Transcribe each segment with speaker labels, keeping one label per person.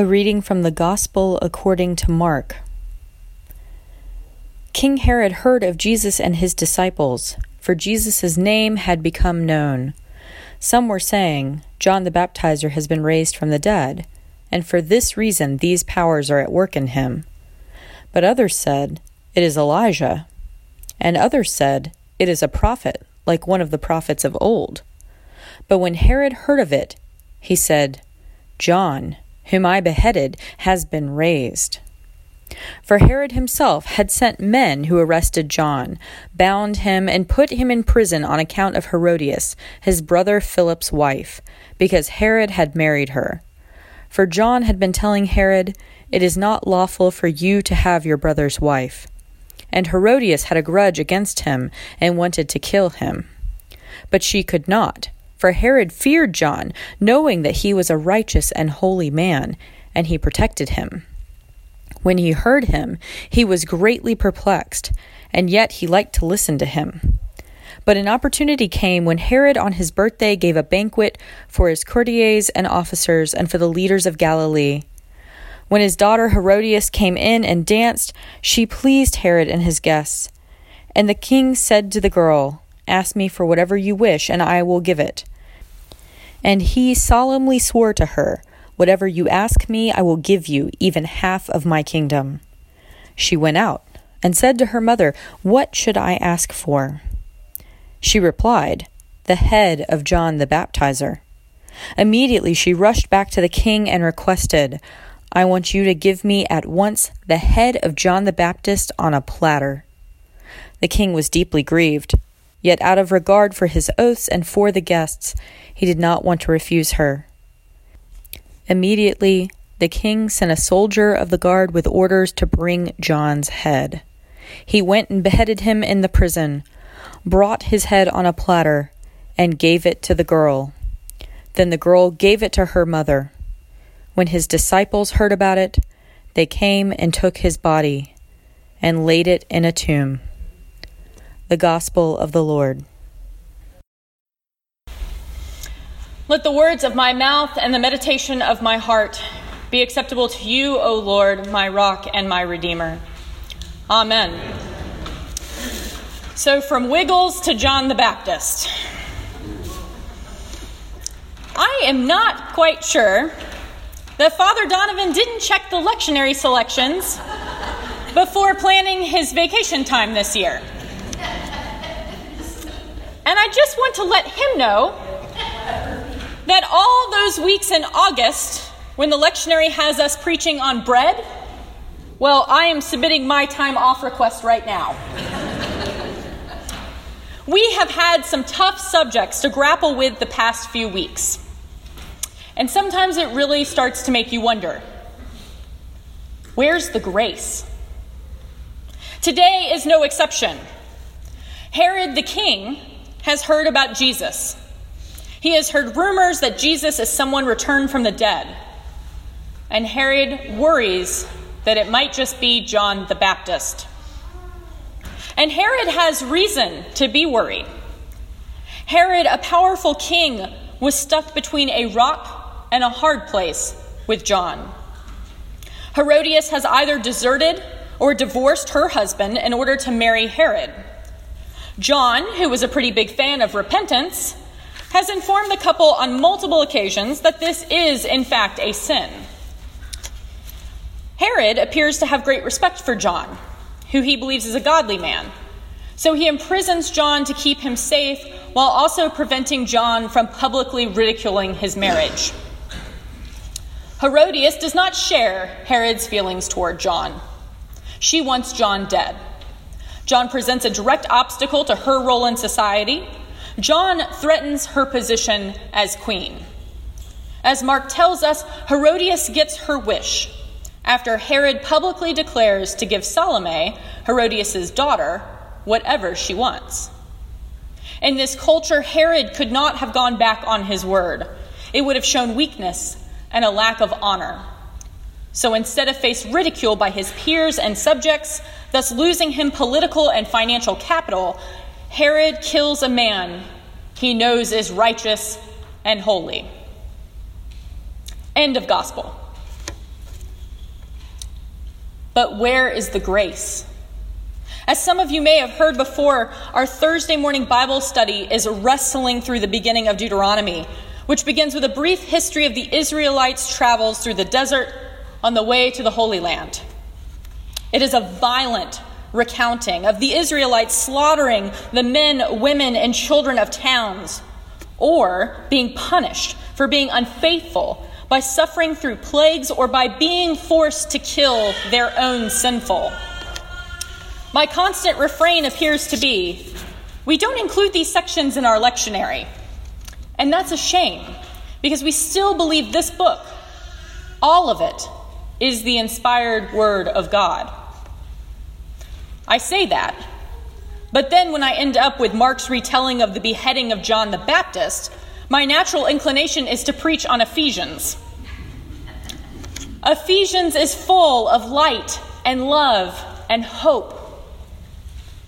Speaker 1: A reading from the Gospel according to Mark. King Herod heard of Jesus and his disciples, for Jesus' name had become known. Some were saying, John the Baptizer has been raised from the dead, and for this reason these powers are at work in him. But others said, It is Elijah. And others said, It is a prophet, like one of the prophets of old. But when Herod heard of it, he said, John whom I beheaded, has been raised. For Herod himself had sent men who arrested John, bound him, and put him in prison on account of Herodias, his brother Philip's wife, because Herod had married her. For John had been telling Herod, It is not lawful for you to have your brother's wife. And Herodias had a grudge against him and wanted to kill him. But she could not for Herod feared John, knowing that he was a righteous and holy man, and he protected him. When he heard him, he was greatly perplexed, and yet he liked to listen to him. But an opportunity came when Herod on his birthday gave a banquet for his courtiers and officers and for the leaders of Galilee. When his daughter Herodias came in and danced, she pleased Herod and his guests. And the king said to the girl, Ask me for whatever you wish, and I will give it. And he solemnly swore to her, Whatever you ask me, I will give you, even half of my kingdom. She went out and said to her mother, What should I ask for? She replied, The head of John the Baptizer. Immediately she rushed back to the king and requested, I want you to give me at once the head of John the Baptist on a platter. The king was deeply grieved Yet, out of regard for his oaths and for the guests, he did not want to refuse her. Immediately, the king sent a soldier of the guard with orders to bring John's head. He went and beheaded him in the prison, brought his head on a platter, and gave it to the girl. Then the girl gave it to her mother. When his disciples heard about it, they came and took his body and laid it in a tomb. The Gospel of the Lord.
Speaker 2: Let the words of my mouth and the meditation of my heart be acceptable to you, O Lord, my rock and my redeemer. Amen. So, from Wiggles to John the Baptist. I am not quite sure that Father Donovan didn't check the lectionary selections before planning his vacation time this year. And I just want to let him know that all those weeks in August, when the lectionary has us preaching on bread, well, I am submitting my time off request right now. we have had some tough subjects to grapple with the past few weeks. And sometimes it really starts to make you wonder where's the grace? Today is no exception. Herod the king has heard about Jesus. He has heard rumors that Jesus is someone returned from the dead. And Herod worries that it might just be John the Baptist. And Herod has reason to be worried. Herod, a powerful king, was stuck between a rock and a hard place with John. Herodias has either deserted or divorced her husband in order to marry Herod. John, who was a pretty big fan of repentance, has informed the couple on multiple occasions that this is, in fact, a sin. Herod appears to have great respect for John, who he believes is a godly man. So he imprisons John to keep him safe while also preventing John from publicly ridiculing his marriage. Herodias does not share Herod's feelings toward John. She wants John dead. John presents a direct obstacle to her role in society. John threatens her position as queen. As Mark tells us, Herodias gets her wish after Herod publicly declares to give Salome, Herodias' daughter, whatever she wants. In this culture, Herod could not have gone back on his word. It would have shown weakness and a lack of honor. So instead of face ridicule by his peers and subjects, thus losing him political and financial capital, Herod kills a man he knows is righteous and holy. End of gospel. but where is the grace? As some of you may have heard before, our Thursday morning Bible study is wrestling through the beginning of Deuteronomy, which begins with a brief history of the Israelites' travels through the desert on the way to the Holy Land. It is a violent recounting of the Israelites slaughtering the men, women, and children of towns, or being punished for being unfaithful by suffering through plagues or by being forced to kill their own sinful. My constant refrain appears to be we don't include these sections in our lectionary. And that's a shame because we still believe this book, all of it, is the inspired word of God. I say that, but then when I end up with Mark's retelling of the beheading of John the Baptist, my natural inclination is to preach on Ephesians. Ephesians is full of light and love and hope.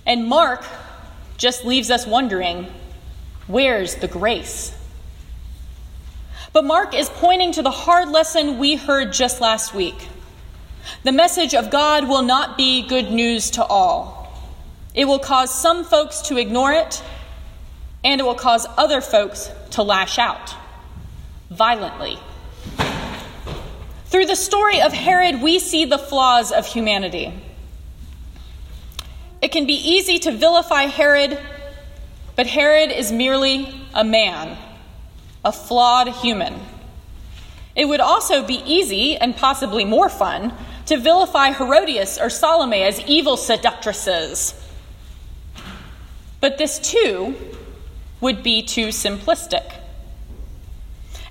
Speaker 2: And Mark just leaves us wondering where's the grace? But Mark is pointing to the hard lesson we heard just last week. The message of God will not be good news to all. It will cause some folks to ignore it, and it will cause other folks to lash out violently. Through the story of Herod, we see the flaws of humanity. It can be easy to vilify Herod, but Herod is merely a man, a flawed human. It would also be easy and possibly more fun to vilify Herodias or Salome as evil seductresses. But this too would be too simplistic.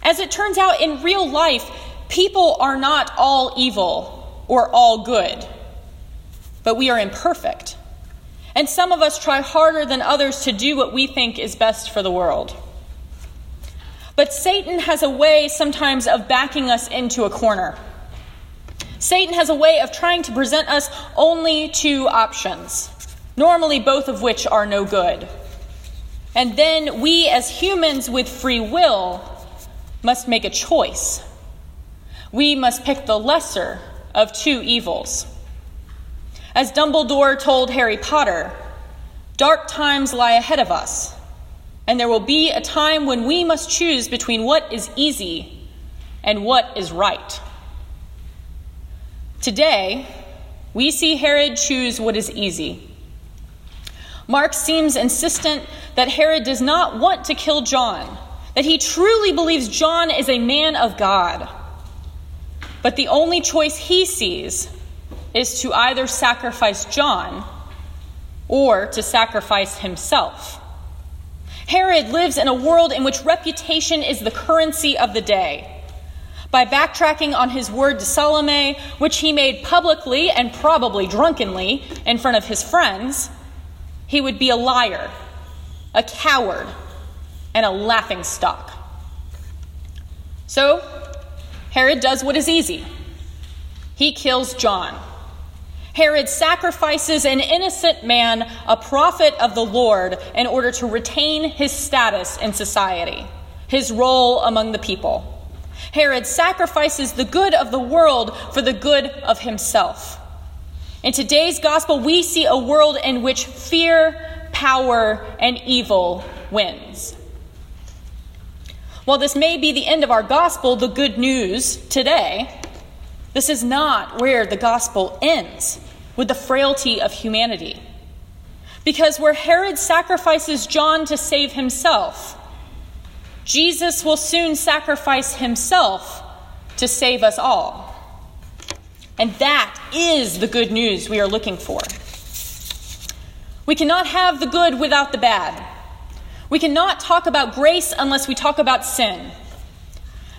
Speaker 2: As it turns out, in real life, people are not all evil or all good, but we are imperfect. And some of us try harder than others to do what we think is best for the world. But Satan has a way sometimes of backing us into a corner. Satan has a way of trying to present us only two options, normally both of which are no good. And then we, as humans with free will, must make a choice. We must pick the lesser of two evils. As Dumbledore told Harry Potter, dark times lie ahead of us, and there will be a time when we must choose between what is easy and what is right. Today, we see Herod choose what is easy. Mark seems insistent that Herod does not want to kill John, that he truly believes John is a man of God. But the only choice he sees is to either sacrifice John or to sacrifice himself. Herod lives in a world in which reputation is the currency of the day. By backtracking on his word to Salome, which he made publicly and probably drunkenly in front of his friends, he would be a liar, a coward, and a laughing stock. So, Herod does what is easy he kills John. Herod sacrifices an innocent man, a prophet of the Lord, in order to retain his status in society, his role among the people. Herod sacrifices the good of the world for the good of himself. In today's gospel, we see a world in which fear, power, and evil wins. While this may be the end of our gospel, the good news today, this is not where the gospel ends with the frailty of humanity. Because where Herod sacrifices John to save himself, Jesus will soon sacrifice himself to save us all. And that is the good news we are looking for. We cannot have the good without the bad. We cannot talk about grace unless we talk about sin.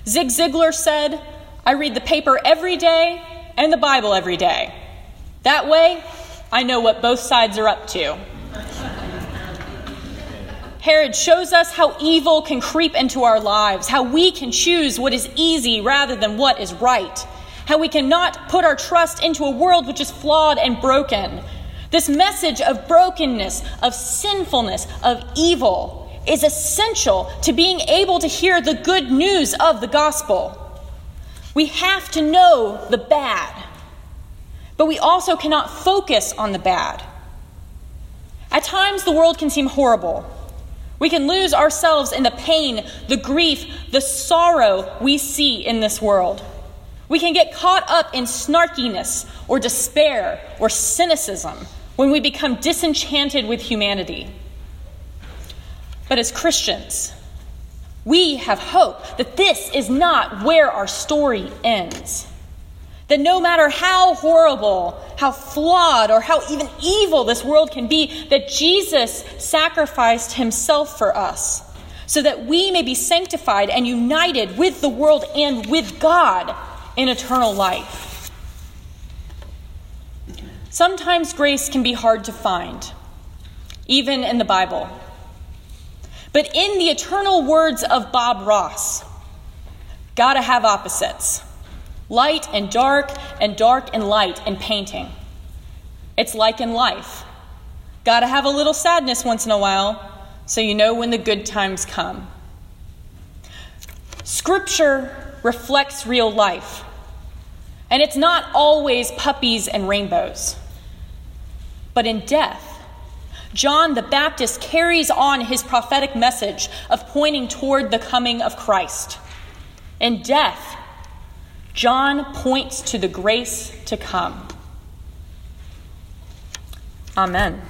Speaker 2: Zig Ziglar said, I read the paper every day and the Bible every day. That way, I know what both sides are up to. Herod shows us how evil can creep into our lives, how we can choose what is easy rather than what is right, how we cannot put our trust into a world which is flawed and broken. This message of brokenness, of sinfulness, of evil is essential to being able to hear the good news of the gospel. We have to know the bad but we also cannot focus on the bad. At times, the world can seem horrible. We can lose ourselves in the pain, the grief, the sorrow we see in this world. We can get caught up in snarkiness or despair or cynicism when we become disenchanted with humanity. But as Christians, we have hope that this is not where our story ends. That no matter how horrible, how flawed, or how even evil this world can be, that Jesus sacrificed himself for us so that we may be sanctified and united with the world and with God in eternal life. Sometimes grace can be hard to find, even in the Bible. But in the eternal words of Bob Ross, gotta have opposites light and dark, and dark and light in painting. It's like in life. Gotta have a little sadness once in a while so you know when the good times come. Scripture reflects real life, and it's not always puppies and rainbows. But in death, John the Baptist carries on his prophetic message of pointing toward the coming of Christ. In death, John points to the grace to come. Amen.